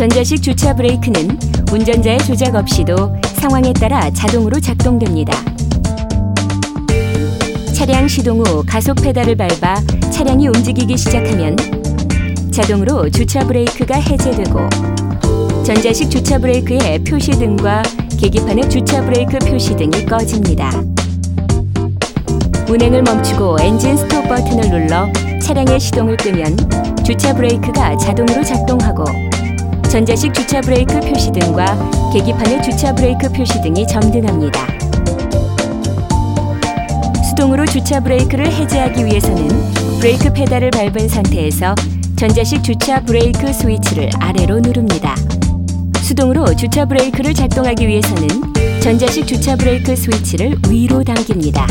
전자식 주차 브레이크는 운전자의 조작 없이도 상황에 따라 자동으로 작동됩니다. 차량 시동 후 가속 페달을 밟아 차량이 움직이기 시작하면 자동으로 주차 브레이크가 해제되고 전자식 주차 브레이크의 표시 등과 계기판의 주차 브레이크 표시 등이 꺼집니다. 운행을 멈추고 엔진 스톱 버튼을 눌러 차량의 시동을 끄면 주차 브레이크가 자동으로 작동하고 전자식 주차 브레이크 표시 등과 계기판의 주차 브레이크 표시 등이 점등합니다. 수동으로 주차 브레이크를 해제하기 위해서는 브레이크 페달을 밟은 상태에서 전자식 주차 브레이크 스위치를 아래로 누릅니다. 수동으로 주차 브레이크를 작동하기 위해서는 전자식 주차 브레이크 스위치를 위로 당깁니다.